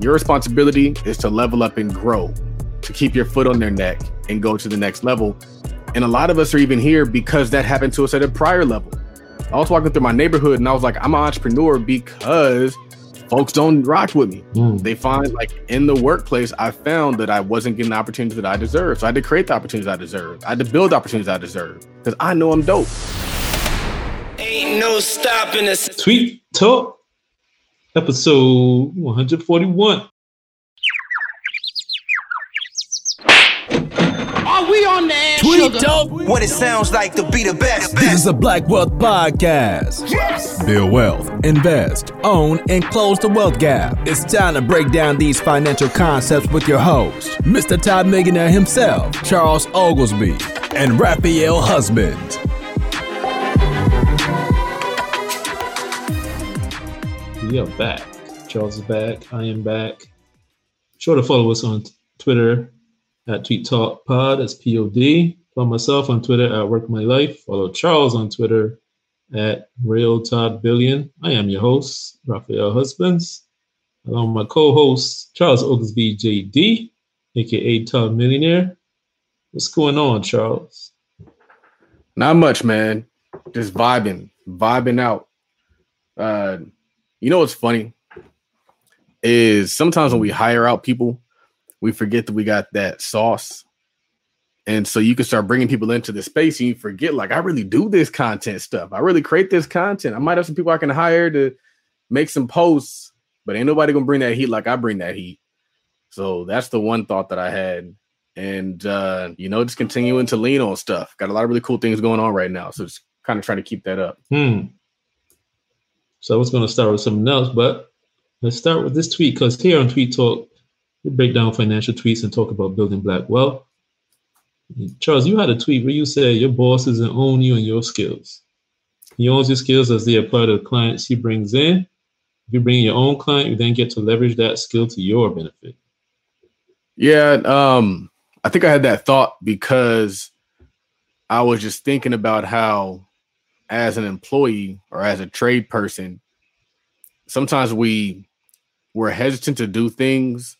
Your responsibility is to level up and grow, to keep your foot on their neck and go to the next level. And a lot of us are even here because that happened to us at a prior level. I was walking through my neighborhood and I was like, I'm an entrepreneur because folks don't rock with me. Mm. They find like in the workplace, I found that I wasn't getting the opportunities that I deserve. So I had to create the opportunities I deserve. I had to build the opportunities I deserve because I know I'm dope. Ain't no stopping us. Tweet Talk, episode 141. Are we on the air? Tweet Talk. What it sounds like to be the best. This is a Black Wealth podcast. Yes. Build wealth, invest, own, and close the wealth gap. It's time to break down these financial concepts with your host, Mr. Todd Millionaire himself, Charles Oglesby, and Raphael Husband. We are back. Charles is back. I am back. Sure to follow us on Twitter at Tweet Talk Pod. That's P O D. Follow myself on Twitter at Work My Life. Follow Charles on Twitter at Real Todd Billion. I am your host, Raphael Husbands. Along with my co-host, Charles Oglesby JD, aka Todd Millionaire. What's going on, Charles? Not much, man. Just vibing, vibing out. Uh, you know what's funny is sometimes when we hire out people, we forget that we got that sauce. And so you can start bringing people into the space and you forget, like, I really do this content stuff. I really create this content. I might have some people I can hire to make some posts, but ain't nobody gonna bring that heat like I bring that heat. So that's the one thought that I had. And uh, you know, just continuing to lean on stuff. Got a lot of really cool things going on right now. So just kind of trying to keep that up. Hmm. So I was going to start with something else, but let's start with this tweet because here on Tweet Talk, we break down financial tweets and talk about building black wealth. Charles, you had a tweet where you said your boss doesn't own you and your skills. He owns your skills as they apply to the clients he brings in. If you bring your own client, you then get to leverage that skill to your benefit. Yeah, um, I think I had that thought because I was just thinking about how as an employee or as a trade person, sometimes we we're hesitant to do things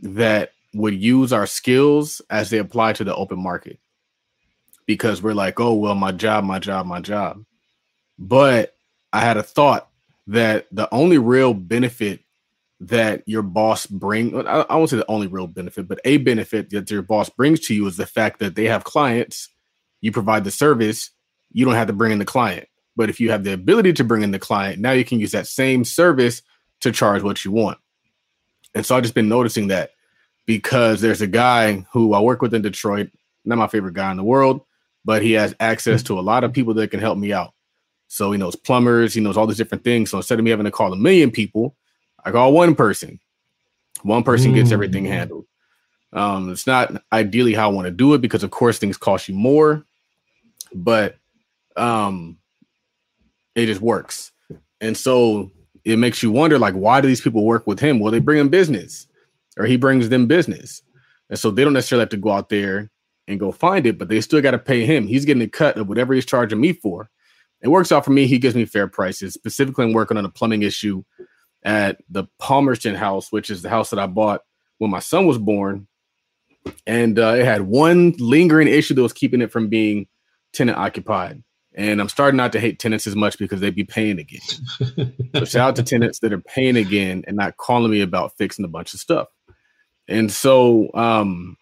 that would use our skills as they apply to the open market because we're like, oh well, my job, my job, my job. But I had a thought that the only real benefit that your boss bring I, I won't say the only real benefit, but a benefit that your boss brings to you is the fact that they have clients, you provide the service, you don't have to bring in the client. But if you have the ability to bring in the client, now you can use that same service to charge what you want. And so I've just been noticing that because there's a guy who I work with in Detroit, not my favorite guy in the world, but he has access to a lot of people that can help me out. So he knows plumbers, he knows all these different things. So instead of me having to call a million people, I call one person. One person gets everything Mm. handled. Um, it's not ideally how I want to do it because, of course, things cost you more, but um, it just works. And so it makes you wonder, like, why do these people work with him? Well, they bring him business, or he brings them business, and so they don't necessarily have to go out there and go find it, but they still got to pay him. He's getting a cut of whatever he's charging me for. It works out for me. He gives me fair prices. Specifically, I'm working on a plumbing issue at the Palmerston House, which is the house that I bought when my son was born, and uh, it had one lingering issue that was keeping it from being tenant occupied. And I'm starting not to hate tenants as much because they'd be paying again. So shout out to tenants that are paying again and not calling me about fixing a bunch of stuff. And so um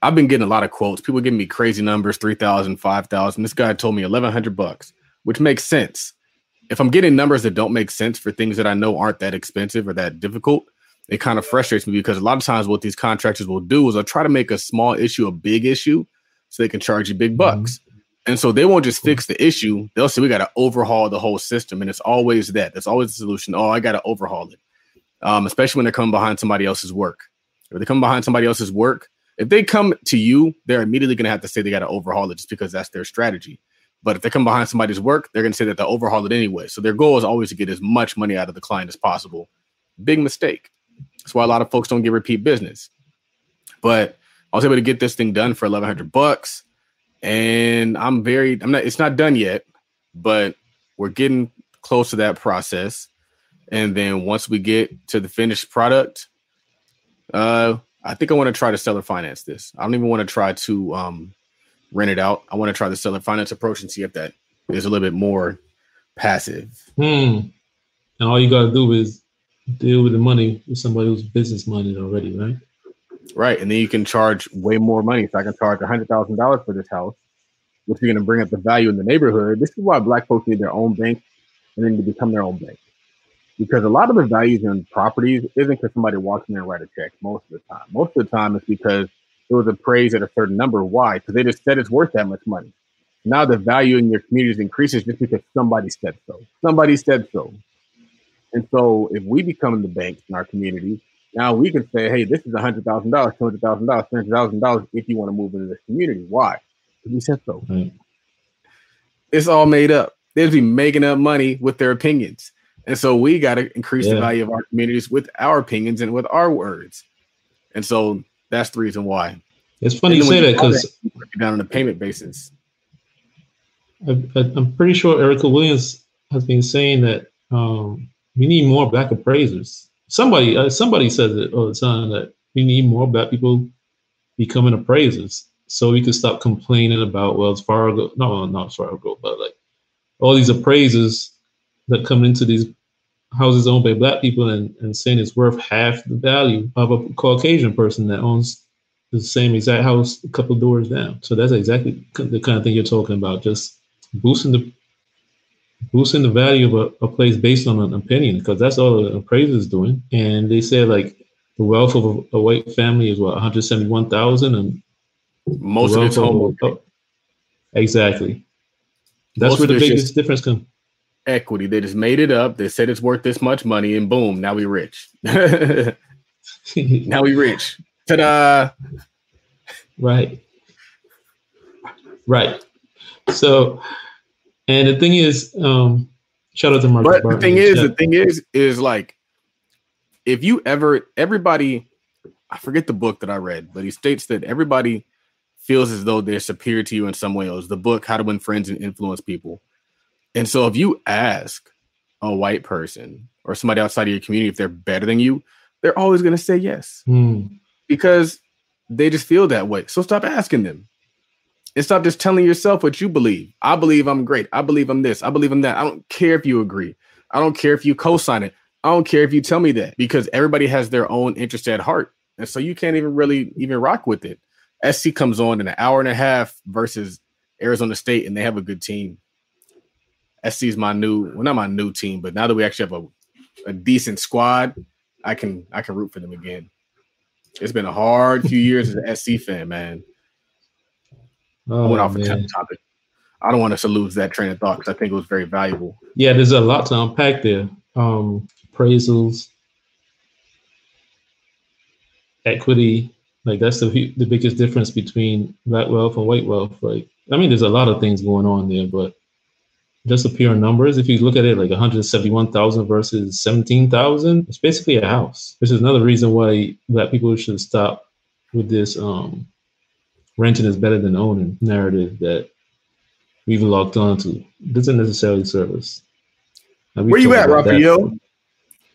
I've been getting a lot of quotes. People giving me crazy numbers, 3,000, 5,000. This guy told me 1100 bucks, which makes sense. If I'm getting numbers that don't make sense for things that I know aren't that expensive or that difficult, it kind of frustrates me because a lot of times what these contractors will do is they'll try to make a small issue a big issue so they can charge you big bucks. And so they won't just fix the issue. They'll say we got to overhaul the whole system, and it's always that. That's always the solution. Oh, I got to overhaul it. Um, especially when they come behind somebody else's work. If they come behind somebody else's work, if they come to you, they're immediately going to have to say they got to overhaul it just because that's their strategy. But if they come behind somebody's work, they're going to say that they'll overhaul it anyway. So their goal is always to get as much money out of the client as possible. Big mistake. That's why a lot of folks don't get repeat business. But I was able to get this thing done for eleven hundred bucks, and I'm very. I'm not. It's not done yet, but we're getting close to that process. and then once we get to the finished product, uh, I think I want to try to seller finance this. I don't even want to try to um, rent it out. I want to try the seller finance approach and see if that is a little bit more passive. Hmm. And all you gotta do is deal with the money with somebody who's business minded already, right? Right. And then you can charge way more money. So I can charge $100,000 for this house, which is going to bring up the value in the neighborhood. This is why black folks need their own bank and then to become their own bank. Because a lot of the values in properties isn't because somebody walks in and write a check most of the time. Most of the time it's because it was appraised at a certain number. Why? Because they just said it's worth that much money. Now the value in your communities increases just because somebody said so. Somebody said so. And so if we become the banks in our community, now we can say, hey, this is $100,000, $200,000, $300,000 if you want to move into this community. Why? Because we said so. Right. It's all made up. They'd be making up money with their opinions. And so we got to increase the value of our communities with our opinions and with our words. And so that's the reason why. It's funny you say that because you break it down on a payment basis. I'm pretty sure Erica Williams has been saying that um, we need more black appraisers. Somebody, uh, somebody says it all the time that we need more black people becoming appraisers, so we can stop complaining about Wells Fargo. No, not Fargo, but like all these appraisers that come into these houses owned by black people and, and saying it's worth half the value of a Caucasian person that owns the same exact house a couple doors down. So that's exactly the kind of thing you're talking about. Just boosting the boosting the value of a, a place based on an opinion because that's all the appraisers doing. And they said like the wealth of a, a white family is what 171,000 and Most of it's home oh, exactly. That's Most where the biggest difference comes. equity. They just made it up. They said it's worth this much money, and boom, now we rich. now we rich. Ta-da! Right. Right. So, and the thing is, um, shout out to Mark. But the thing is, the thing is, is like, if you ever, everybody, I forget the book that I read, but he states that everybody feels as though they're superior to you in some way. It was the book How to Win Friends and Influence People. And so, if you ask a white person or somebody outside of your community if they're better than you, they're always going to say yes Hmm. because they just feel that way. So stop asking them. And stop just telling yourself what you believe. I believe I'm great. I believe I'm this. I believe I'm that. I don't care if you agree. I don't care if you co-sign it. I don't care if you tell me that because everybody has their own interest at heart. And so you can't even really even rock with it. SC comes on in an hour and a half versus Arizona State, and they have a good team. SC is my new, well, not my new team, but now that we actually have a, a decent squad, I can I can root for them again. It's been a hard few years as an SC fan, man. I Oh, went off a man. t- topic. I don't want us to lose that train of thought because I think it was very valuable. Yeah, there's a lot to unpack there. Um, appraisals, equity, like that's the the biggest difference between black wealth and white wealth. Like, I mean, there's a lot of things going on there, but just a pure numbers. If you look at it, like 171,000 versus 17,000, it's basically a house. Which is another reason why black people should stop with this um, renting is better than owning narrative that we've locked onto. Doesn't necessarily serve us. Where you at. Raphael?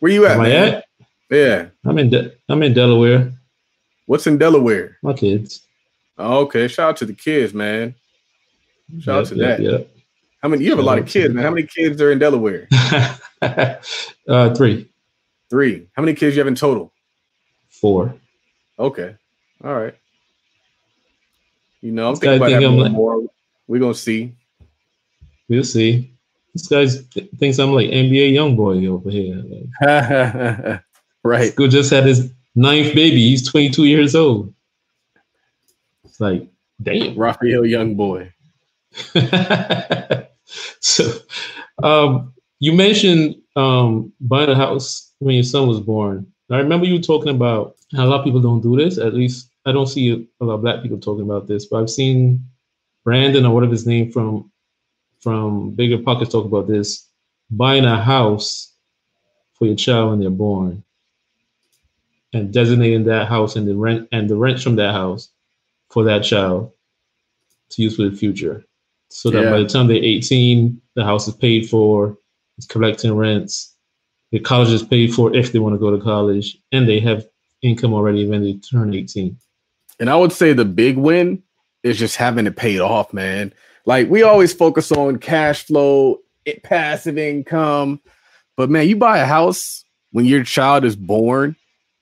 Where you at, Am I man? at? Yeah. I'm in. De- I'm in Delaware. What's in Delaware? My kids. Oh, okay. Shout out to the kids, man. Shout out to that. Yep, How many? You have a lot of kids, man. How many kids are in Delaware? uh, three, Three. How many kids you have in total? four. Okay. All right. You know, I'm This thinking about think having I'm like- more. We're gonna see. We'll see. This guy th- thinks I'm like NBA YoungBoy over here. Like, right. School just had his ninth baby. He's 22 years old. It's like, damn. Raphael Young Boy. so, um, you mentioned um, buying a house when your son was born. I remember you talking about how a lot of people don't do this. At least I don't see a lot of black people talking about this, but I've seen Brandon or whatever his name from from BiggerPockets talk about this. Buying a house for your child when they're born and designating that house and the rent and the rent from that house for that child to use for the future. So that Yeah. by the time they're 18, the house is paid for, it's collecting rents, the college is paid for if they want to go to college, and they have income already when they turn 18. And I would say the big win is just having it paid off, man. Like we always focus on cash flow, it, passive income, but man, you buy a house when your child is born,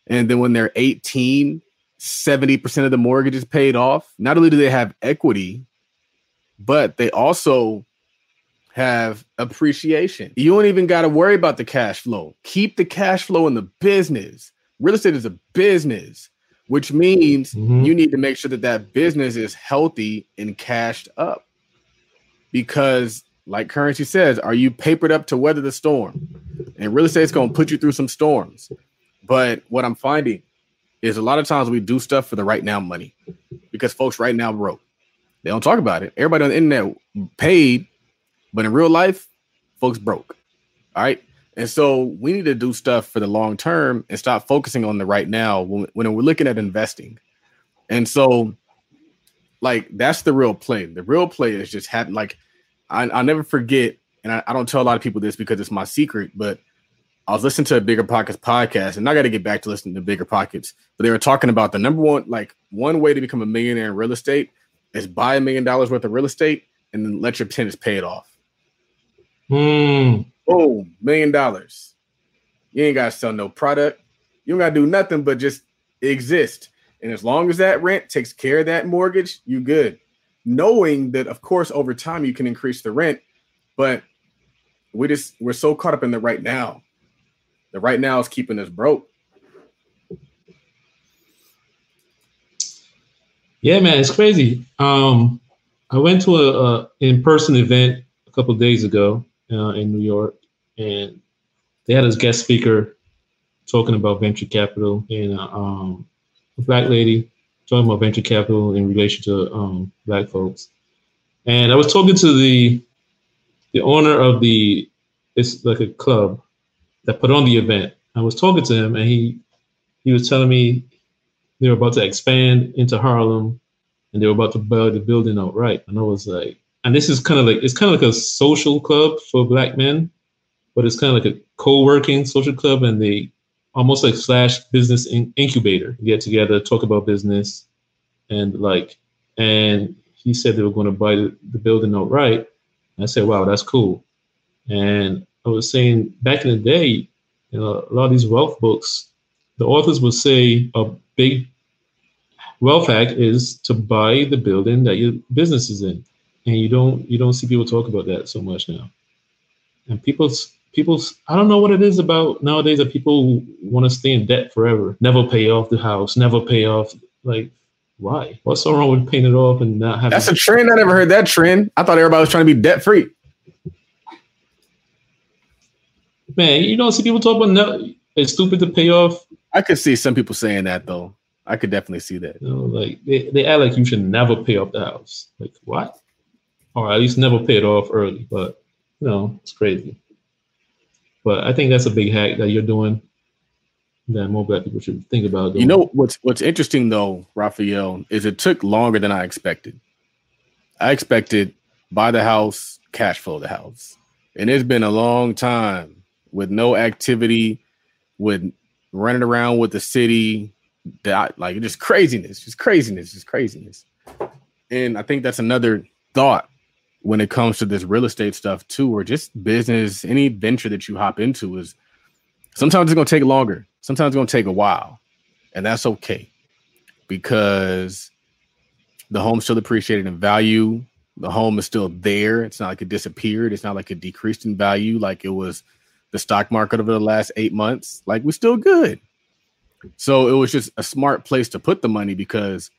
and then when they're 18, 70% of the mortgage is paid off. Not only do they have equity, but they also have appreciation. You don't even got to worry about the cash flow. Keep the cash flow in the business. Real estate is a business, which means Mhm. you need to make sure that that business is healthy and cashed up. Because, like Curren$y says, are you papered up to weather the storm? And real estate is going to put you through some storms. But what I'm finding is a lot of times we do stuff for the right now money because folks right now broke. They don't talk about it. Everybody on the internet paid, but in real life, folks broke. All right. And so we need to do stuff for the long term and stop focusing on the right now when, when we're looking at investing. And so, like, that's the real play. The real play is just having, like, I, I'll never forget, and I, I don't tell a lot of people this because it's my secret, but I was listening to a BiggerPockets podcast, and I got to get back to listening to BiggerPockets. But they were talking about the number one, like, one way to become a millionaire in real estate is buy a million dollars worth of real estate and then let your tenants pay it off. Hmm. Boom, million dollars. You ain't gotta sell no product. You don't gotta do nothing but just exist. And as long as that rent takes care of that mortgage, you good. Knowing that, of course, over time you can increase the rent, but we just we're so caught up in the right now. The right now is keeping us broke. Yeah, man, it's crazy. Um, I went to a, a in-person event a couple days ago uh, in New York, and they had a guest speaker talking about venture capital and uh, um, a black lady talking about venture capital in relation to um, black folks. And I was talking to the the owner of the it's like a club that put on the event. I was talking to him, and he he was telling me they were about to expand into Harlem and they were about to build the building outright. And I was like, and this is kind of like it's kind of like a social club for black men, but it's kind of like a co-working social club, and they almost like slash business in- incubator get together, talk about business, and like, and he said they were going to buy the, the building outright. And I said, wow, that's cool. And I was saying back in the day, you know, a lot of these wealth books, the authors would say a big wealth hack is to buy the building that your business is in, and you don't you don't see people talk about that so much now. And people's people's I don't know what it is about nowadays that people want to stay in debt forever, never pay off the house, never pay off like. Why? What's so wrong with paying it off and not having? That's a trend. I never heard that trend. I thought everybody was trying to be debt free. Man, you don't see people talk about no, it's stupid to pay off. I could see some people saying that though. I could definitely see that. You know, like they, they act like you should never pay off the house. Like what? Or at least never pay it off early. But you know, it's crazy. But I think that's a big hack that you're doing that more black people should think about. Doing. You know what's what's interesting though, Raphael, is it took longer than I expected. I expected buy the house, cash flow the house. And it's been a long time with no activity, with running around with the city, that like just craziness, just craziness, just craziness. And I think that's another thought when it comes to this real estate stuff too, or just business, any venture that you hop into is sometimes it's gonna take longer. Sometimes it's gonna take a while, and that's okay because the home's still appreciated in value. The home is still there. It's not like it disappeared. It's not like it decreased in value like it was the stock market over the last eight months. Like we're still good. So it was just a smart place to put the money because,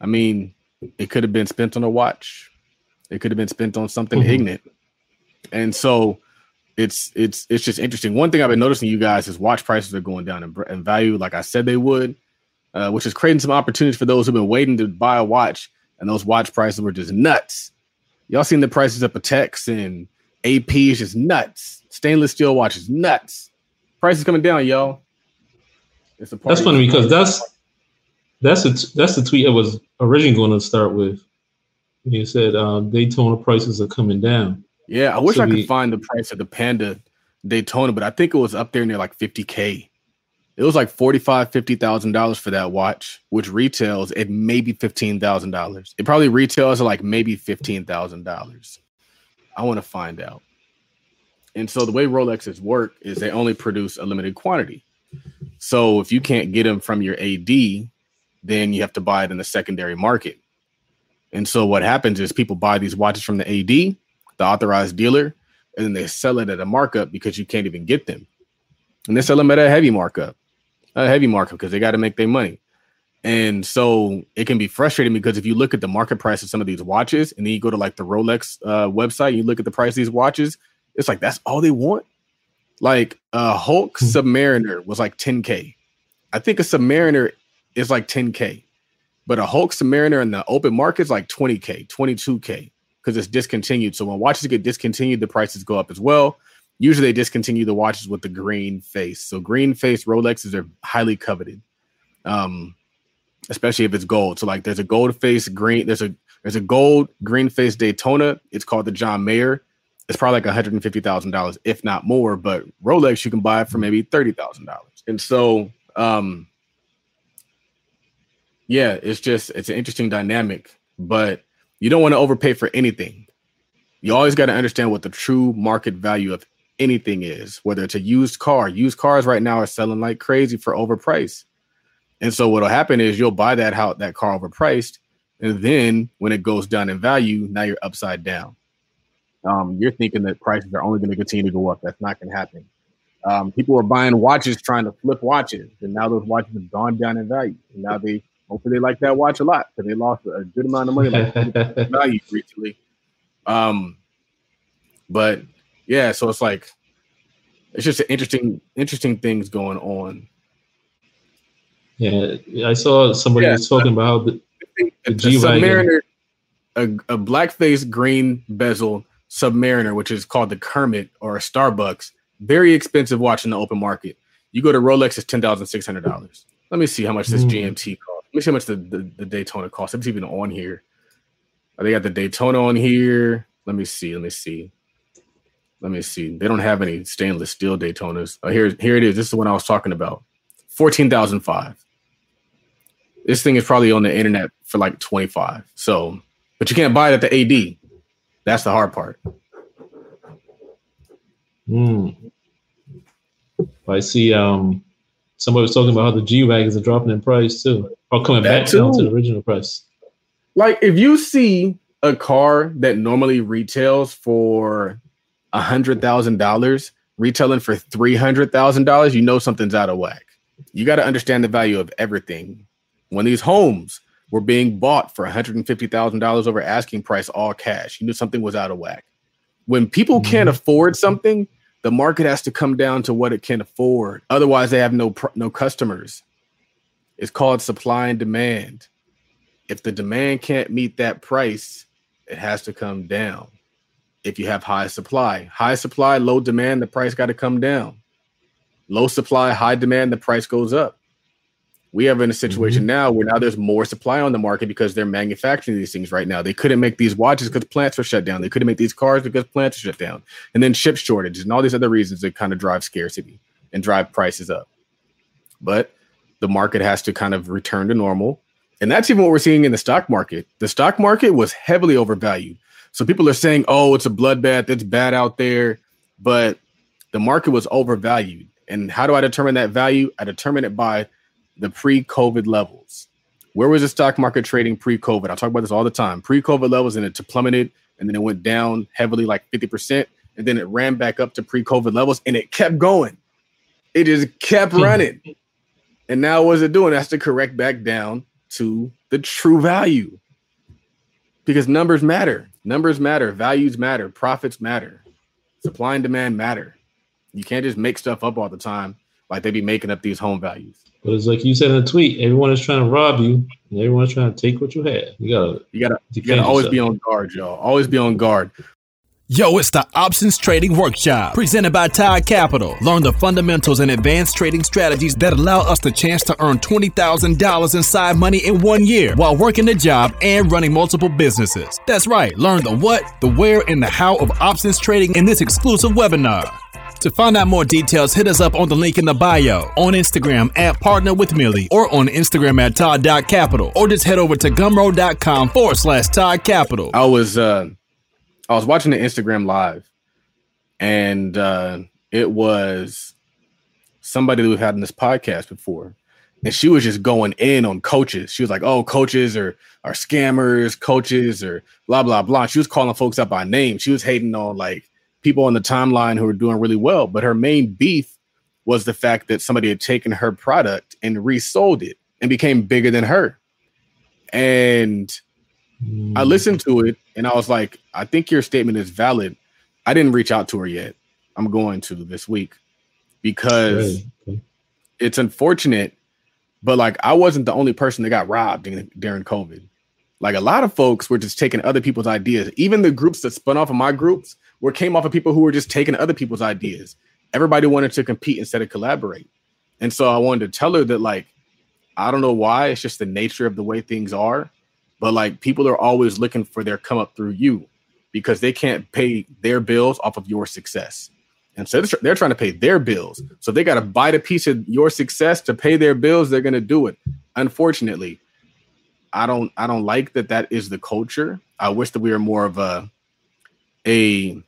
I mean, it could have been spent on a watch. It could have been spent on something Mhm. ignorant. And so it's it's it's just interesting. One thing I've been noticing you guys is watch prices are going down in, in value, like I said they would, uh, which is creating some opportunities for those who've been waiting to buy a watch, and those watch prices were just nuts. Y'all seen the prices of Pateks and AP is just nuts. Stainless steel watches nuts. Prices coming down, y'all. It's a That's funny because that's that's a t- that's the tweet I was originally going to start with. He said um, Daytona prices are coming down. Yeah, I wish So I could we- find the price of the Panda Daytona, but I think it was up there near like 50k. It was like 45, 50,000 dollars for that watch, which retails at maybe fifteen thousand dollars. It probably retails at like maybe fifteen thousand dollars. I want to find out. And so the way Rolexes work is they only produce a limited quantity. So if you can't get them from your AD, then you have to buy it in the secondary market. And so what happens is people buy these watches from the AD, the authorized dealer, and then they sell it at a markup because you can't even get them. And they sell them at a heavy markup, a heavy markup because they got to make their money. And so it can be frustrating because if you look at the market price of some of these watches and then you go to like the Rolex uh, website, you look at the price of these watches, it's like that's all they want. Like a Hulk Hmm. Submariner was like 10K. I think a Submariner is like 10K, but a Hulk Submariner in the open market is like 20K, 22K because it's discontinued. So when watches get discontinued, the prices go up as well. Usually they discontinue the watches with the green face. So green face Rolexes are highly coveted. Um, especially if it's gold. So like there's a gold face green, there's a there's a gold green face Daytona. It's called the John Mayer. It's probably like $150,000, if not more. But Rolex, you can buy it for maybe $30,000. And so, um, yeah, it's just, it's an interesting dynamic, but you don't want to overpay for anything. You always got to understand what the true market value of anything is, whether it's a used car. Used cars right now are selling like crazy for overpriced. And so what'll happen is you'll buy that how that car overpriced, and then when it goes down in value, now you're upside down. Um, you're thinking that prices are only going to continue to go up. That's not going to happen. Um, people are buying watches trying to flip watches, and now those watches have gone down in value. And now they hopefully they like that watch a lot because they lost a good amount of money, like value recently. Um, but yeah, so it's like it's just interesting, interesting things going on. yeah, I saw somebody Yeah. was talking about how the, The. Submariner, a, a blackface green bezel Submariner, which is called the Kermit or a Starbucks, very expensive watch in the open market. You go to Rolex, it's ten thousand six hundred dollars. Let me see how much this Mm. GMT costs. Me see how much the, the, the Daytona costs. It's even on here. Oh, they got the Daytona on here. Let me see. Let me see. Let me see. They don't have any stainless steel Daytonas. Oh, here, here it is. This is the one I was talking about. Fourteen thousand five. This thing is probably on the internet for like 25. So, but you can't buy it at the AD. That's the hard part. Hmm. I see. Um, somebody was talking about how the G wagons are dropping in price too, or coming That back down to the original price. Like if you see a car that normally retails for a hundred thousand dollars retailing for three hundred thousand dollars, you know something's out of whack. You got to understand the value of everything. When these homes were being bought for one hundred and fifty thousand dollars over asking price, all cash, you knew something was out of whack. When people can't mm-hmm. afford something, the market has to come down to what it can afford. Otherwise, they have no no customers. It's called supply and demand. If the demand can't meet that price, it has to come down. If you have high supply, high supply, low demand, the price got to come down. Low supply, high demand, the price goes up. We have in a situation mm-hmm. now where now there's more supply on the market because they're manufacturing these things right now. They couldn't make these watches because plants are shut down. They couldn't make these cars because plants are shut down. And then chip shortages and all these other reasons that kind of drive scarcity and drive prices up. But the market has to kind of return to normal. And that's even what we're seeing in the stock market. The stock market was heavily overvalued. So people are saying, oh, it's a bloodbath, it's bad out there. But the market was overvalued. And how do I determine that value? I determine it by the pre COVID levels. Where was the stock market trading pre COVID? I talk about this all the time. Pre COVID levels, and it plummeted, and then it went down heavily, like 50%. And then it ran back up to pre COVID levels, and it kept going. It just kept hmm. running. And now what's it doing? That's to correct back down to the true value. Because numbers matter. Numbers matter. Values matter. Profits matter. Supply and demand matter. You can't just make stuff up all the time like they be making up these home values. But it's like you said in a tweet, everyone is trying to rob you, and everyone's trying to take what you have. You gotta, You gotta you gotta always be on guard, y'all. Always be on guard. Yo, it's the Options Trading Workshop presented by Tide Capital. Learn the fundamentals and advanced trading strategies that allow us the chance to earn $20,000 in side money in one year while working a job and running multiple businesses. That's right, learn the what, the where, and the how of options trading in this exclusive webinar. To find out more details, hit us up on the link in the bio, on Instagram at Partner with Millie, or on Instagram at Todd.capital, or just head over to gumroad.com forward slash Todd Capital. I was uh I was watching the Instagram live and uh it was somebody that we've had in this podcast before. And she was just going in on coaches. She was like, oh, coaches are are scammers, coaches or blah blah blah. She was calling folks out by name. She was hating on like people on the timeline who were doing really well. But her main beef was the fact that somebody had taken her product and resold it and became bigger than her. And I hmm. listened to it and I was like, I think your statement is valid. I didn't reach out to her yet. I'm going to this week because okay. it's unfortunate, but like I wasn't the only person that got robbed in, during COVID. Like a lot of folks were just taking other people's ideas. Even the groups that spun off of my groups were came off of people who were just taking other people's ideas. Everybody wanted to compete instead of collaborate. And so I wanted to tell her that like I don't know why, it's just the nature of the way things are, but like people are always looking for their come up through you because they can't pay their bills off of your success. And so they're they're trying to pay their bills. So they got to bite a piece of your success to pay their bills. They're going to do it. Unfortunately, I don't I don't like that that is the culture. I wish that we were more of a a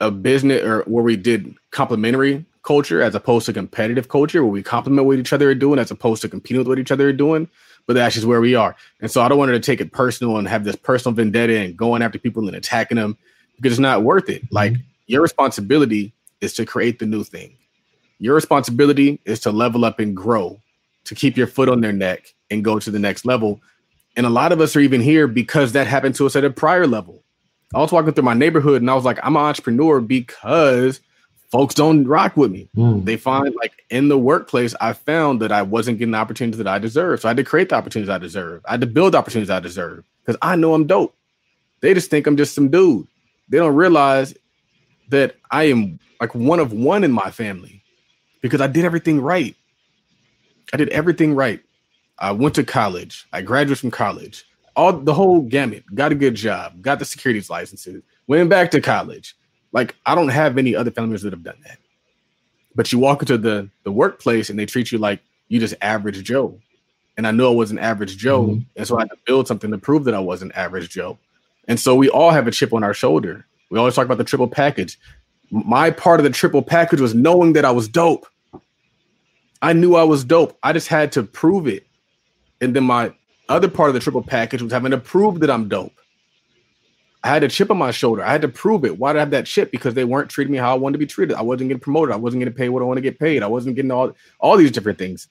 a business or where we did complementary culture as opposed to competitive culture where we compliment what each other are doing as opposed to competing with what each other are doing. But that's just where we are. And so I don't want to take it personal and have this personal vendetta and going after people and attacking them because it's not worth it. Like mm-hmm. your responsibility is to create the new thing. Your responsibility is to level up and grow, to keep your foot on their neck and go to the next level. And a lot of us are even here because that happened to us at a prior level. I was walking through my neighborhood and I was like, I'm an entrepreneur because folks don't rock with me. Mm. They find like in the workplace, I found that I wasn't getting the opportunities that I deserve. So I had to create the opportunities I deserve. I had to build the opportunities I deserve because I know I'm dope. They just think I'm just some dude. They don't realize that I am like one of one in my family because I did everything right. I did everything right. I went to college. I graduated from college. All the whole gamut. Got a good job. Got the securities licenses. Went back to college. Like I don't have any other family members that have done that. But you walk into the the workplace and they treat you like you just average Joe. And I know I wasn't average Joe, Mhm. and so I had to build something to prove that I wasn't average Joe. And so we all have a chip on our shoulder. We always talk about the triple package. My part of the triple package was knowing that I was dope. I knew I was dope. I just had to prove it. And then my other part of the triple package was having to prove that I'm dope. I had a chip on my shoulder. I had to prove it. Why did I have that chip? Because they weren't treating me how I wanted to be treated. I wasn't getting promoted. I wasn't getting paid what I want to get paid. I wasn't getting all all these different things.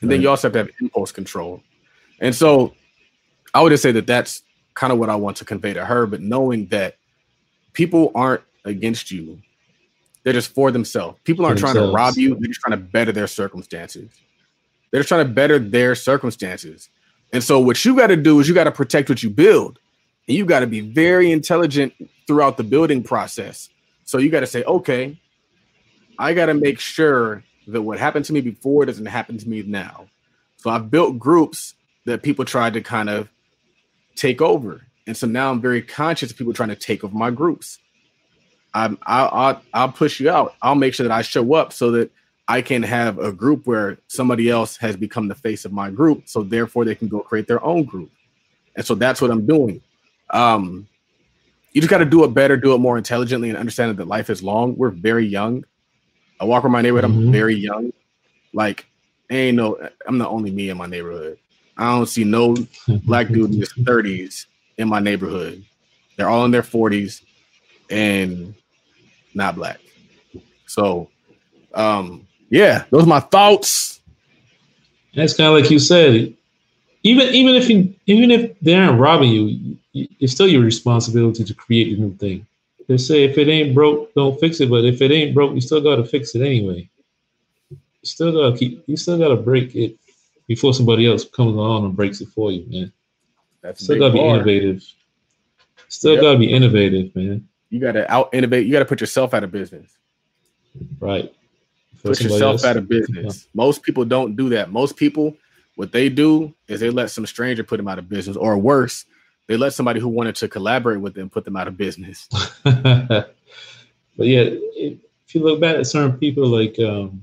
And then you also have to have impulse control. And so I would just say that that's kind of what I want to convey to her, but knowing that people aren't against you. They're just for themselves. People aren't For trying to rob you. They're just trying to better their circumstances. They're just trying to better their circumstances. And so what you got to do is you got to protect what you build. And you got to be very intelligent throughout the building process. So you got to say, okay, I got to make sure that what happened to me before doesn't happen to me now. So I've built groups that people tried to kind of take over. And so now I'm very conscious of people trying to take over my groups. I'm, I'll, I'll, I'll push you out. I'll make sure that I show up so that I can have a group where somebody else has become the face of my group. So therefore they can go create their own group. And so that's what I'm doing. Um, you just got to do it better, do it more intelligently, and understand that life is long. We're very young. I walk around my neighborhood. I'm Mhm. very young. Like, ain't no. I'm the only me in my neighborhood. I don't see no black dude in his 30s in my neighborhood. They're all in their 40s and not black. So, um, yeah, those are my thoughts. That's kind of like you said. Even even if you even if they aren't robbing you, it's still your responsibility to create a new thing. They say if it ain't broke, don't fix it. But if it ain't broke, you still got to fix it anyway. You still got to keep. You still got to break it before somebody else comes along and breaks it for you, man. That's Still got to be innovative. Still Yep. got to be innovative, man. You got to out innovate. You got to put yourself out of business. Right. Put yourself else. out of business. Most people don't do that. Most people, what they do is they let some stranger put them out of business, or worse, they let somebody who wanted to collaborate with them put them out of business. but yeah, if you look back at certain people like, um,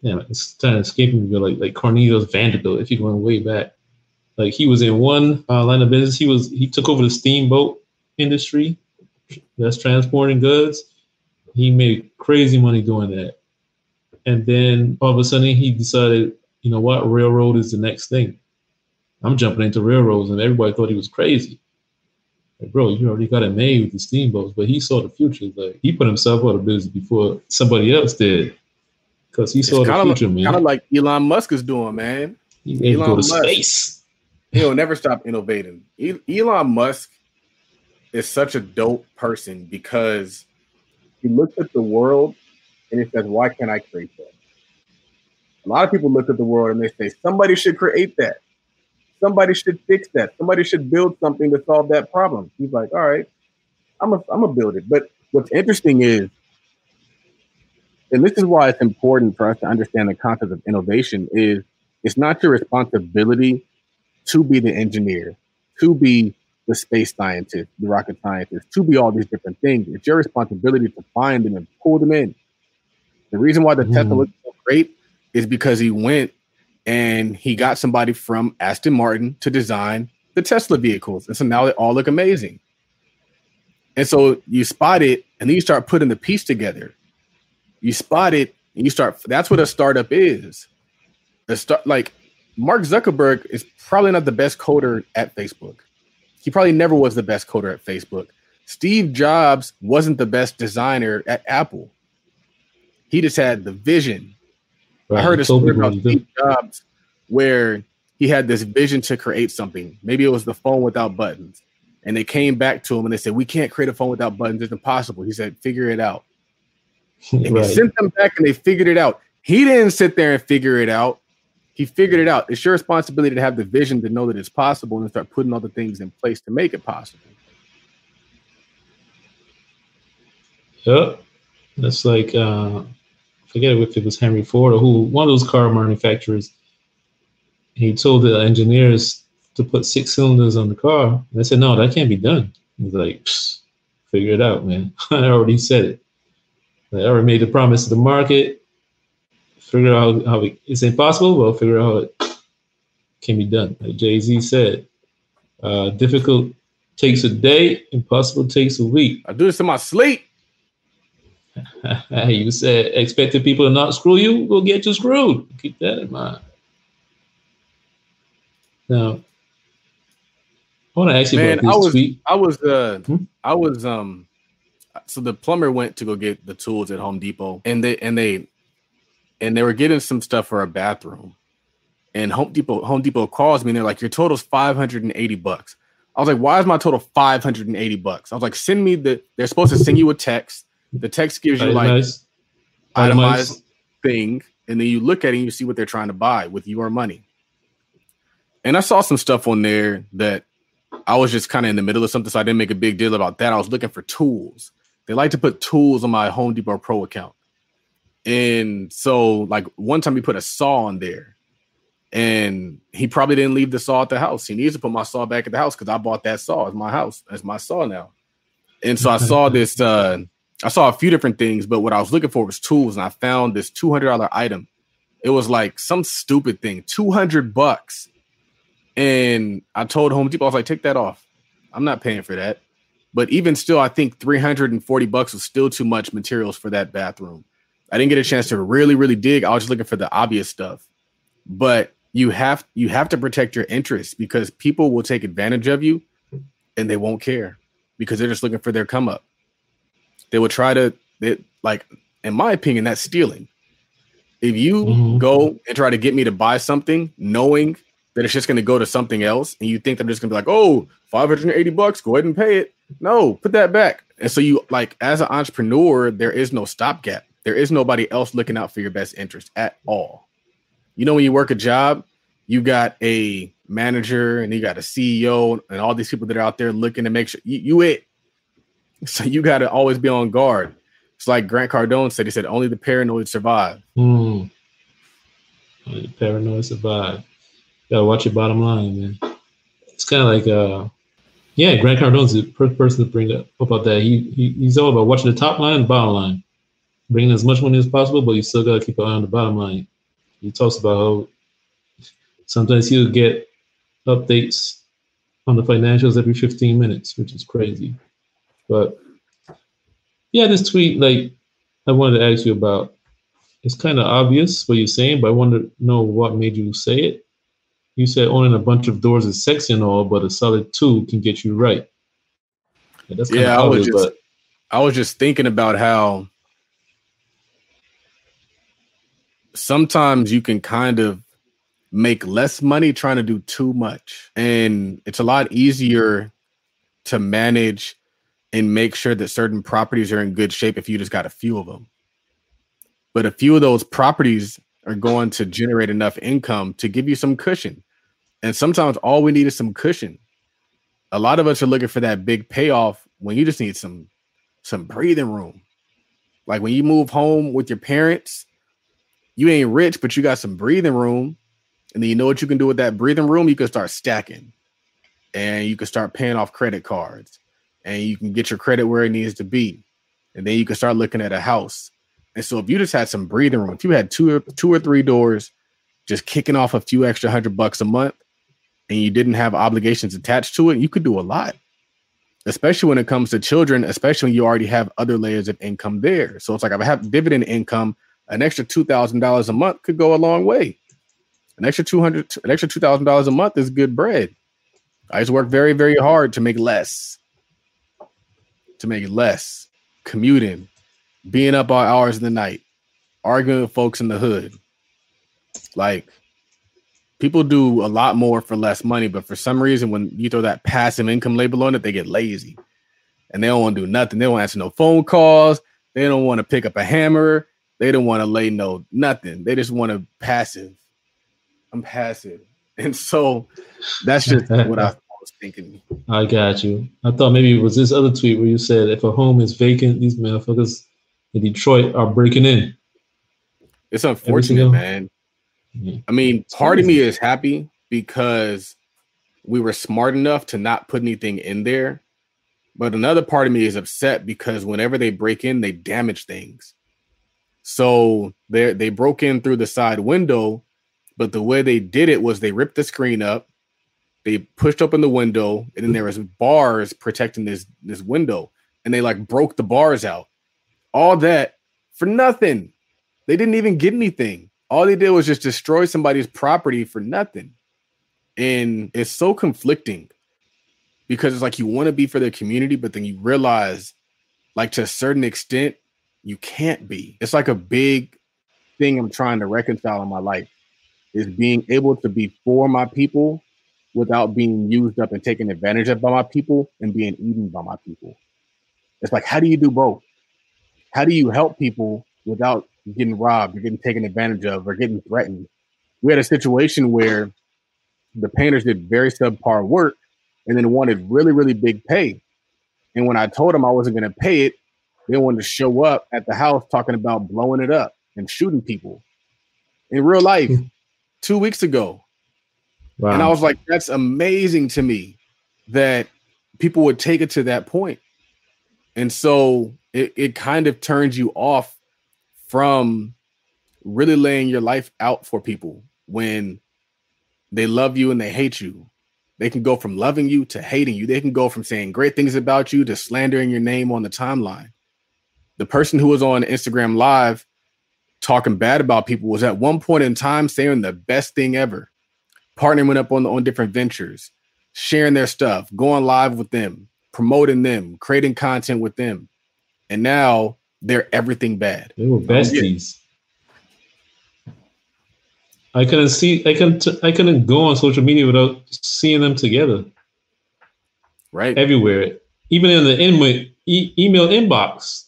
yeah, it's kind of escaping me, but like like Cornelius Vanderbilt. If you're going way back, like he was in one uh, line of business. He was he took over the steamboat industry that's transporting goods. He made crazy money doing that. And then all of a sudden he decided, you know what, railroad is the next thing. I'm jumping into railroads, and everybody thought he was crazy. Like, bro, you already got it made with the steamboats, but he saw the future. Like he put himself out of business before somebody else did, because he saw It's the kind future, of man. kind of like Elon Musk is doing, man. he ain't go to Elon Musk. space. He'll never stop innovating. Elon Musk is such a dope person because he looks at the world and he says, "Why can't I create that?" A lot of people look at the world and they say, "Somebody should create that. Somebody should fix that. Somebody should build something to solve that problem." He's like, "All right, I'm I'm gonna build it." But what's interesting is, and this is why it's important for us to understand the concept of innovation is it's not your responsibility to be the engineer, to be the space scientist, the rocket scientist, to be all these different things. It's your responsibility to find them and pull them in. The reason why the Mm. Tesla looks so great is because he went and he got somebody from Aston Martin to design the Tesla vehicles. And so now they all look amazing. And so you spot it and then you start putting the piece together. You spot it and you start that's what a startup is. A start like Mark Zuckerberg is probably not the best coder at Facebook. He probably never was the best coder at Facebook. Steve Jobs wasn't the best designer at Apple. He just had the vision. I heard a story about what to do. Steve Jobs where he had this vision to create something. Maybe it was the phone without buttons. And they came back to him and they said, We can't create a phone without buttons. It's impossible. He said, Figure it out. And he sent them back and they figured it out. He didn't sit there and figure it out. He figured it out. It's your responsibility to have the vision to know that it's possible and start putting all the things in place to make it possible. Yep. That's like uh forget if it was Henry Ford or who one of those car manufacturers. He told the engineers to put six cylinders on the car. And they said, no, that can't be done. He's like, figure it out, man. I already said it. I already made the promise to the market. Figure out how, how it, it's impossible. Well, figure out how it can be done. Like Jay Z said, uh, difficult takes a day, impossible takes a week. I do this in my sleep. you said expecting people to not screw you will get you screwed. Keep that in mind. Now, I want to ask you Man, about I was tweet. I was uh Hmm? I was um so the plumber went to go get the tools at Home Depot and they and they and they were getting some stuff for a bathroom. And Home Depot Home Depot calls me and they're like, Your total's 580 bucks. I was like, Why is my total 580 bucks? I was like, send me the they're supposed to send you a text. The text gives you like Itemized. itemized thing, and then you look at it and you see what they're trying to buy with your money. And I saw some stuff on there that I was just kind of in the middle of something, so I didn't make a big deal about that. I was looking for tools. They like to put tools on my Home Depot Pro account. And so, like, one time he put a saw on there, and he probably didn't leave the saw at the house. He needs to put my saw back at the house because I bought that saw. It's my house. It's my saw now. And so I saw this, uh, I saw a few different things, but what I was looking for was tools, and I found this $200 item. It was like some stupid thing, 200 bucks. And I told Home Depot, I was like, take that off. I'm not paying for that. But even still, I think 340 bucks was still too much materials for that bathroom. I didn't get a chance to really, really dig. I was just looking for the obvious stuff. But you have you have to protect your interests because people will take advantage of you and they won't care because they're just looking for their come up. They will try to they, like, in my opinion, that's stealing. If you Mhm. go and try to get me to buy something, knowing that it's just going to go to something else, and you think I'm just going to be like, oh, 580 bucks, go ahead and pay it. No, put that back. And so you like, as an entrepreneur, there is no stopgap. There is nobody else looking out for your best interest at all. You know, when you work a job, you got a manager and you got a CEO and all these people that are out there looking to make sure you, you it. So you got to always be on guard. It's like Grant Cardone said. He said, "Only the paranoid survive." Hmm. Paranoid survive. Gotta watch your bottom line, man. It's kind of like uh, Yeah, Grant Cardone's the first person to bring up about that. He, he he's all about watching the top line and bottom line, bringing as much money as possible, but you still got to keep an eye on the bottom line. He talks about how sometimes he'll get updates on the financials every 15 minutes, which is crazy. But yeah, this tweet, like I wanted to ask you about. It's kind of obvious what you're saying, but I want to know what made you say it. You said owning a bunch of doors is sexy and all, but a solid two can get you right. Yeah, that's yeah I was just, but I was just thinking about how sometimes you can kind of make less money trying to do too much. And it's a lot easier to manage and make sure that certain properties are in good shape if you just got a few of them. But a few of those properties are going to generate enough income to give you some cushion. And sometimes all we need is some cushion. A lot of us are looking for that big payoff when you just need some some breathing room. Like when you move home with your parents, you ain't rich, but you got some breathing room. And then you know what you can do with that breathing room? You can start stacking and you can start paying off credit cards and you can get your credit where it needs to be. And then you can start looking at a house. And so if you just had some breathing room, if you had two or two or three doors, just kicking off a few extra hundred bucks a month, and you didn't have obligations attached to it, you could do a lot. Especially when it comes to children, especially when you already have other layers of income there. So it's like if I have dividend income, an extra two thousand dollars a month could go a long way. An extra two hundred, an extra two thousand dollars a month is good bread. I just work very, very hard to make less to make less, commuting, being up all hours of the night, arguing with folks in the hood. Like people do a lot more for less money, but for some reason, when you throw that passive income label on it, they get lazy and they don't want to do nothing. They don't answer no phone calls. They don't want to pick up a hammer. They don't want to lay no nothing. They just want to passive. I'm passive. And so that's just what I was thinking. I got you. I thought maybe it was this other tweet where you said if a home is vacant, these motherfuckers in Detroit are breaking in. It's unfortunate, man. Yeah. I mean, part of me is happy because we were smart enough to not put anything in there. But another part of me is upset because whenever they break in, they damage things. So they they broke in through the side window, but the way they did it was they ripped the screen up, they pushed open the window, and then there was bars protecting this this window, and they like broke the bars out. All that for nothing. They didn't even get anything. All they did was just destroy somebody's property for nothing. And it's so conflicting because it's like you want to be for the community, but then you realize, like to a certain extent, you can't be. It's like a big thing I'm trying to reconcile in my life is being able to be for my people without being used up and taken advantage of by my people and being eaten by my people. It's like, how do you do both? How do you help people without getting robbed or getting taken advantage of or getting threatened? We had a situation where the painters did very subpar work and then wanted really, really big pay. And when I told them I wasn't going to pay it, they wanted to show up at the house talking about blowing it up and shooting people in real life hmm. two weeks ago. Wow. And I was like, that's amazing to me that people would take it to that point. And so it, it kind of turns you off from really laying your life out for people when they love you and they hate you. They can go from loving you to hating you. They can go from saying great things about you to slandering your name on the timeline. The person who was on Instagram Live talking bad about people was at one point in time saying the best thing ever partnering up on on different ventures, sharing their stuff, going live with them, promoting them, creating content with them, and now they're everything bad. They were oh, besties. I couldn't see. I couldn't. I couldn't go on social media without seeing them together. Right everywhere, even in the email e- email inbox.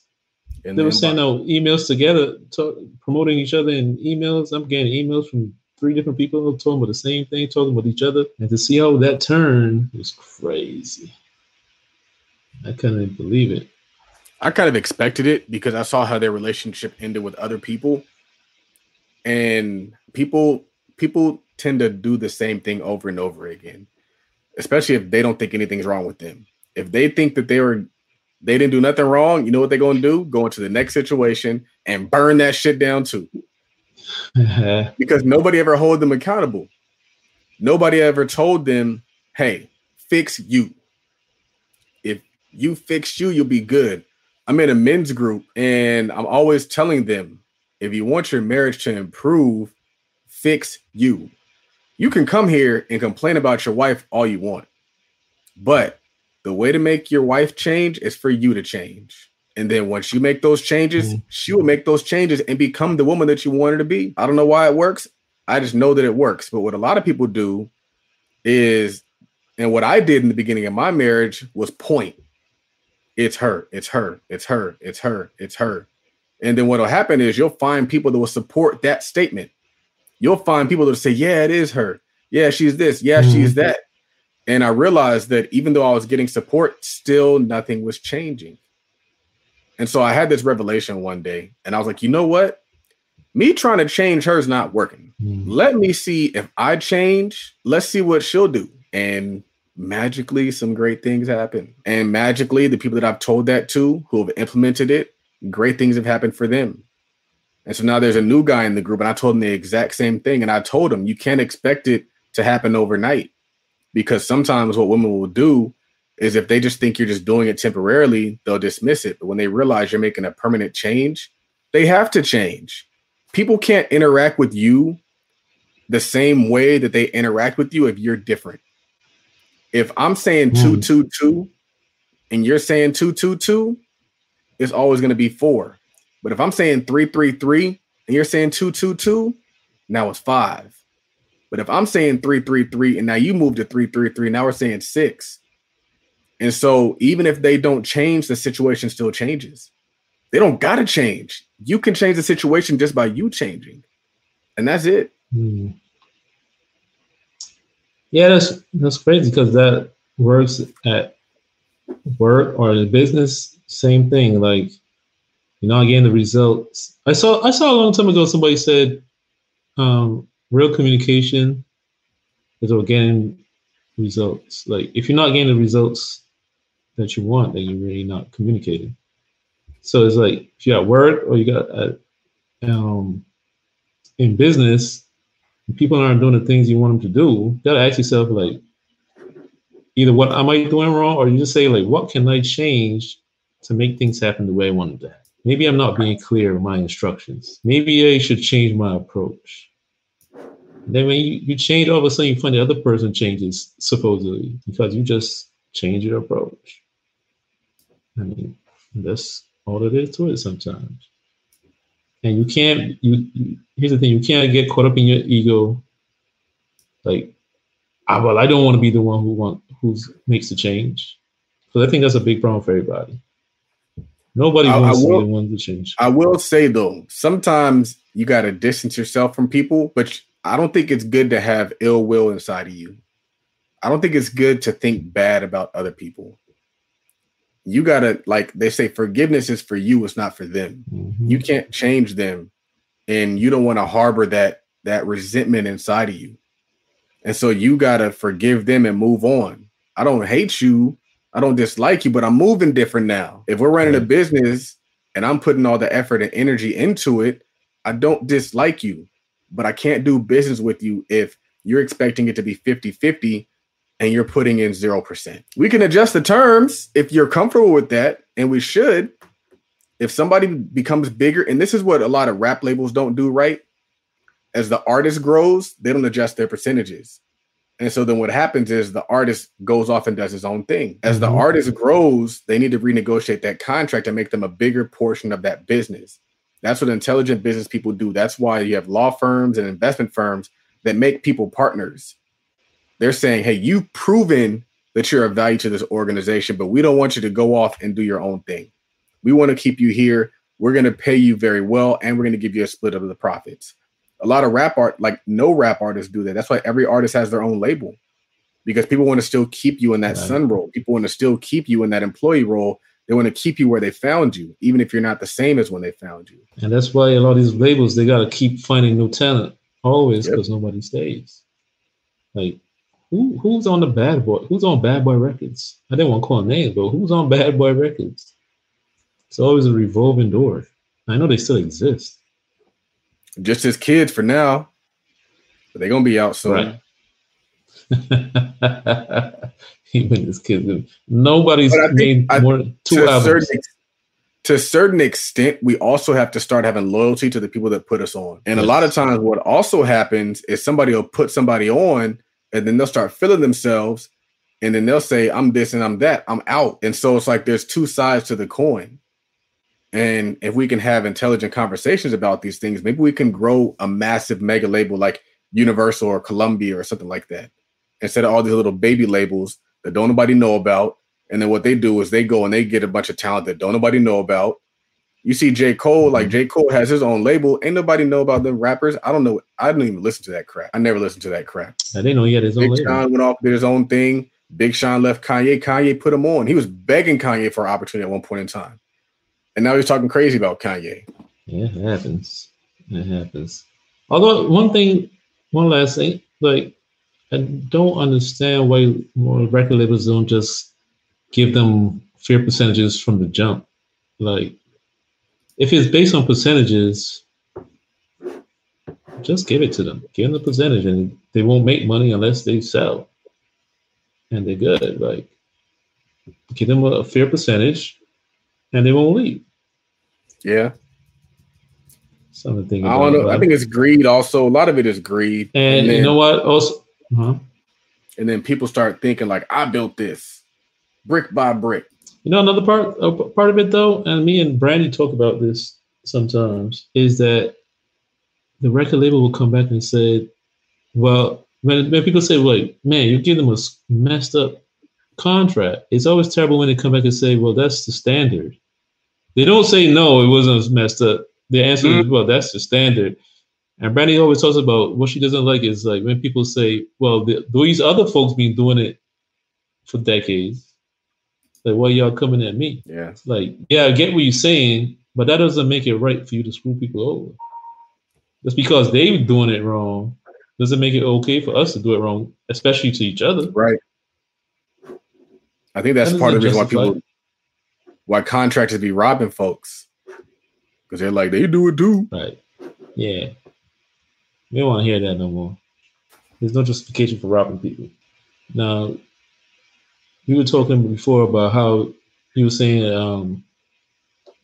In they the were inbox. sending out emails together, talk, promoting each other in emails. I'm getting emails from three different people talking about the same thing, talking about each other, and to see how that turned was crazy. I couldn't believe it. I kind of expected it because I saw how their relationship ended with other people, and people people tend to do the same thing over and over again. especially if they don't think anything's wrong with them. If they think that they were they didn't do nothing wrong, you know what they're going to do? Go into the next situation and burn that shit down too. because nobody ever hold them accountable. Nobody ever told them, "Hey, fix you. If you fix you, you'll be good." I'm in a men's group and I'm always telling them, if you want your marriage to improve, fix you. You can come here and complain about your wife all you want. But the way to make your wife change is for you to change. And then once you make those changes, mm-hmm. she will make those changes and become the woman that you want her to be. I don't know why it works. I just know that it works. But what a lot of people do is, and what I did in the beginning of my marriage was point. It's her, it's her, it's her, it's her, it's her. And then what'll happen is you'll find people that will support that statement. You'll find people that will say, Yeah, it is her. Yeah, she's this. Yeah, mm-hmm. she's that. And I realized that even though I was getting support, still nothing was changing. And so I had this revelation one day, and I was like, you know what? Me trying to change her is not working. Mm. Let me see if I change. Let's see what she'll do. And magically, some great things happen. And magically, the people that I've told that to who have implemented it, great things have happened for them. And so now there's a new guy in the group, and I told him the exact same thing. And I told him, you can't expect it to happen overnight because sometimes what women will do is if they just think you're just doing it temporarily, they'll dismiss it. But when they realize you're making a permanent change, they have to change. People can't interact with you the same way that they interact with you if you're different. If I'm saying mm. two, two, two, and you're saying two, two, two, it's always going to be four. But if I'm saying three, three, three, and you're saying two, two, two, now it's five. But if I'm saying three, three, three, and now you move to three, three, three, now we're saying six. And so even if they don't change, the situation still changes. They don't gotta change. You can change the situation just by you changing. And that's it. Hmm. Yeah, that's that's crazy because that works at work or in business, same thing. Like you're not getting the results. I saw I saw a long time ago somebody said um, real communication is about getting results. Like if you're not getting the results that you want, that you're really not communicating. So it's like if you're at work or you got at, um, in business, people aren't doing the things you want them to do. You gotta ask yourself like, either what am I doing wrong, or you just say like, what can I change to make things happen the way I want them to? Maybe I'm not being clear in my instructions. Maybe I should change my approach. Then when you, you change, all of a sudden you find the other person changes supposedly because you just change your approach. I mean, that's all it is to it sometimes. And you can't. You, here's the thing: you can't get caught up in your ego. Like, I, well, I don't want to be the one who want who makes the change. Because I think that's a big problem for everybody. Nobody I, wants I will, to be the one to change. I will say though, sometimes you got to distance yourself from people, but I don't think it's good to have ill will inside of you. I don't think it's good to think bad about other people. You got to, like they say, forgiveness is for you, it's not for them. Mm-hmm. You can't change them. And you don't want to harbor that that resentment inside of you. And so you got to forgive them and move on. I don't hate you. I don't dislike you, but I'm moving different now. If we're running a business and I'm putting all the effort and energy into it, I don't dislike you but I can't do business with you if you're expecting it to be 50 50 and you're putting in 0%. We can adjust the terms if you're comfortable with that, and we should. If somebody becomes bigger, and this is what a lot of rap labels don't do right, as the artist grows, they don't adjust their percentages. And so then what happens is the artist goes off and does his own thing. As the mm-hmm. artist grows, they need to renegotiate that contract and make them a bigger portion of that business. That's what intelligent business people do. That's why you have law firms and investment firms that make people partners. They're saying, hey, you've proven that you're of value to this organization, but we don't want you to go off and do your own thing. We want to keep you here. We're going to pay you very well, and we're going to give you a split of the profits. A lot of rap art, like no rap artists do that. That's why every artist has their own label because people want to still keep you in that right. sun role. People want to still keep you in that employee role they want to keep you where they found you, even if you're not the same as when they found you. And that's why a lot of these labels they got to keep finding new talent always because yep. nobody stays. Like who who's on the Bad Boy? Who's on Bad Boy Records? I didn't want to call names, but who's on Bad Boy Records? It's always a revolving door. I know they still exist. Just as kids for now. But they're gonna be out soon. Right. Even this kids, nobody's think- made I- more two to a albums. certain to a certain extent, we also have to start having loyalty to the people that put us on. And a lot of times, what also happens is somebody will put somebody on, and then they'll start feeling themselves, and then they'll say, "I'm this and I'm that. I'm out." And so it's like there's two sides to the coin. And if we can have intelligent conversations about these things, maybe we can grow a massive mega label like Universal or Columbia or something like that, instead of all these little baby labels that don't nobody know about. And then what they do is they go and they get a bunch of talent that don't nobody know about. You see J. Cole, like mm-hmm. J. Cole has his own label. Ain't nobody know about them rappers. I don't know. I didn't even listen to that crap. I never listened to that crap. I didn't know he had his own Big label. Sean went off, did his own thing. Big Sean left Kanye. Kanye put him on. He was begging Kanye for an opportunity at one point in time. And now he's talking crazy about Kanye. Yeah, it happens. It happens. Although one thing, one last thing, like I don't understand why record labels don't just give them fair percentages from the jump. Like if it's based on percentages, just give it to them. Give them the percentage, and they won't make money unless they sell, and they're good. Like give them a fair percentage, and they won't leave. Yeah. Something I don't know. I think it's greed also. A lot of it is greed. And then, you know what? Also, huh? and then people start thinking like, I built this brick by brick. you know, another part uh, part of it though, and me and Brandy talk about this sometimes, is that the record label will come back and say, "Well, when when people say, like, man, you give them a messed up contract," it's always terrible when they come back and say, "Well, that's the standard." They don't say no, it wasn't messed up. The answer is, "Well, that's the standard." And Brandy always talks about what she doesn't like is like when people say, "Well, the, these other folks been doing it for decades." Like, why y'all coming at me? Yeah. It's like, yeah, I get what you're saying, but that doesn't make it right for you to screw people over. Just because they're doing it wrong doesn't make it okay for us to do it wrong, especially to each other. Right. I think that's That part of the reason why people, why contractors be robbing folks, because they're like they do it too. Right. Yeah. We don't want to hear that no more. There's no justification for robbing people. Now, we were talking before about how you were saying um,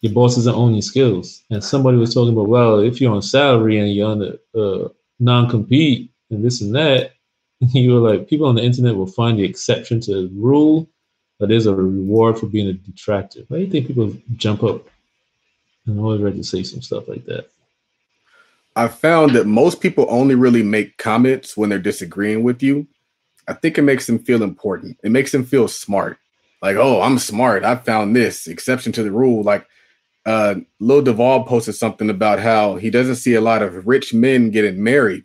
your boss doesn't own your skills, and somebody was talking about well, if you're on salary and you're on a uh, non-compete and this and that, you were like people on the internet will find the exception to the rule, but there's a reward for being a detractor. Why do you think people jump up and always ready to say some stuff like that? I found that most people only really make comments when they're disagreeing with you. I think it makes them feel important. It makes them feel smart. Like, oh, I'm smart. I found this exception to the rule. Like, uh, Lil Duval posted something about how he doesn't see a lot of rich men getting married.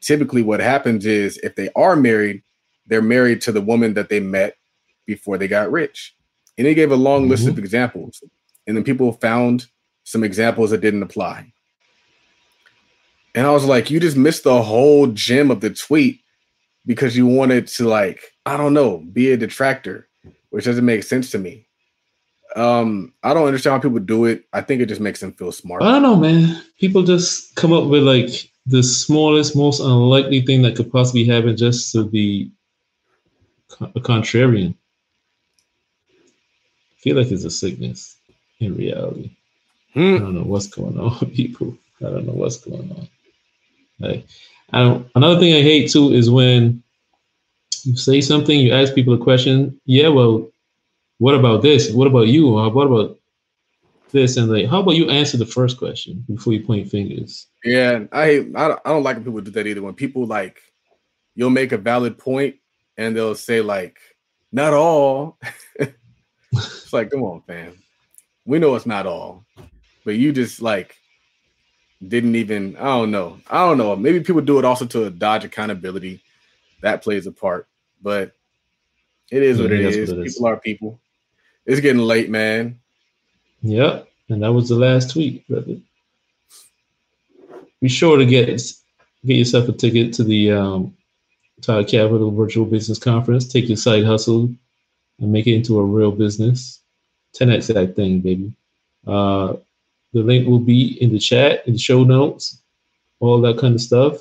Typically, what happens is if they are married, they're married to the woman that they met before they got rich. And he gave a long list of examples. And then people found some examples that didn't apply. And I was like, you just missed the whole gem of the tweet because you wanted to like, I don't know, be a detractor, which doesn't make sense to me. Um, I don't understand how people do it. I think it just makes them feel smart. I don't know, man. People just come up with like the smallest, most unlikely thing that could possibly happen just to be a contrarian. I feel like it's a sickness in reality. I Hmm. don't know what's going on with people. I don't know what's going on. Like, I don't, another thing I hate too is when you say something, you ask people a question. Yeah, well, what about this? What about you? What about this? And like, how about you answer the first question before you point fingers? Yeah, I. I don't, I don't like when people do that either. When people like, you'll make a valid point and they'll say like, "Not all." it's like, come on, fam. We know it's not all, but you just like didn't even. I don't know. I don't know. Maybe people do it also to dodge accountability. That plays a part, but it is what it that's is. what it is. People are people. It's getting late, man. Yep. And that was the last tweet, brother. Be sure to get get yourself a ticket to the um, Todd Capital Virtual Business Conference. Take your side hustle and make it into a real business. 10x that thing, baby. Uh, the link will be in the chat, in the show notes, all that kind of stuff.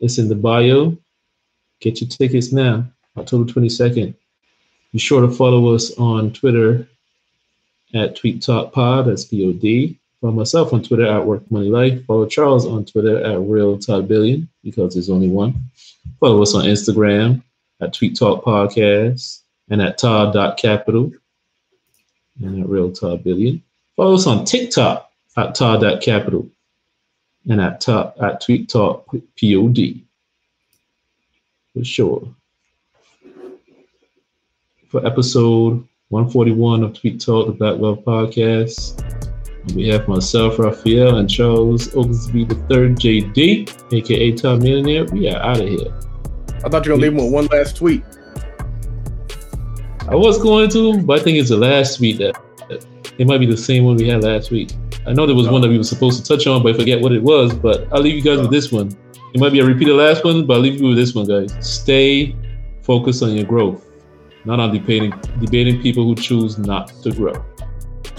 It's in the bio. Get your tickets now, October 22nd. Be sure to follow us on Twitter at Tweet Talk Pod, that's P-O-D. Follow myself on Twitter at Work Money Life. Follow Charles on Twitter at Real Todd Billion because there's only one. Follow us on Instagram at Tweet Talk Podcast and at Todd.capital and at Real Todd Billion. Follow us on TikTok at Todd.capital and at, Todd, at Tweet Talk Pod. For sure. For episode 141 of Tweet Talk, the Black Wealth Podcast. On behalf of myself, Raphael, and Charles Oglesby the Third JD, aka Top Millionaire, we are out of here. I thought you were gonna leave him with one last tweet. I was going to, but I think it's the last tweet that, that it might be the same one we had last week. I know there was one that we were supposed to touch on, but I forget what it was. But I'll leave you guys with this one. It might be a repeat the last one, but I'll leave you with this one, guys. Stay focused on your growth, not on debating debating people who choose not to grow.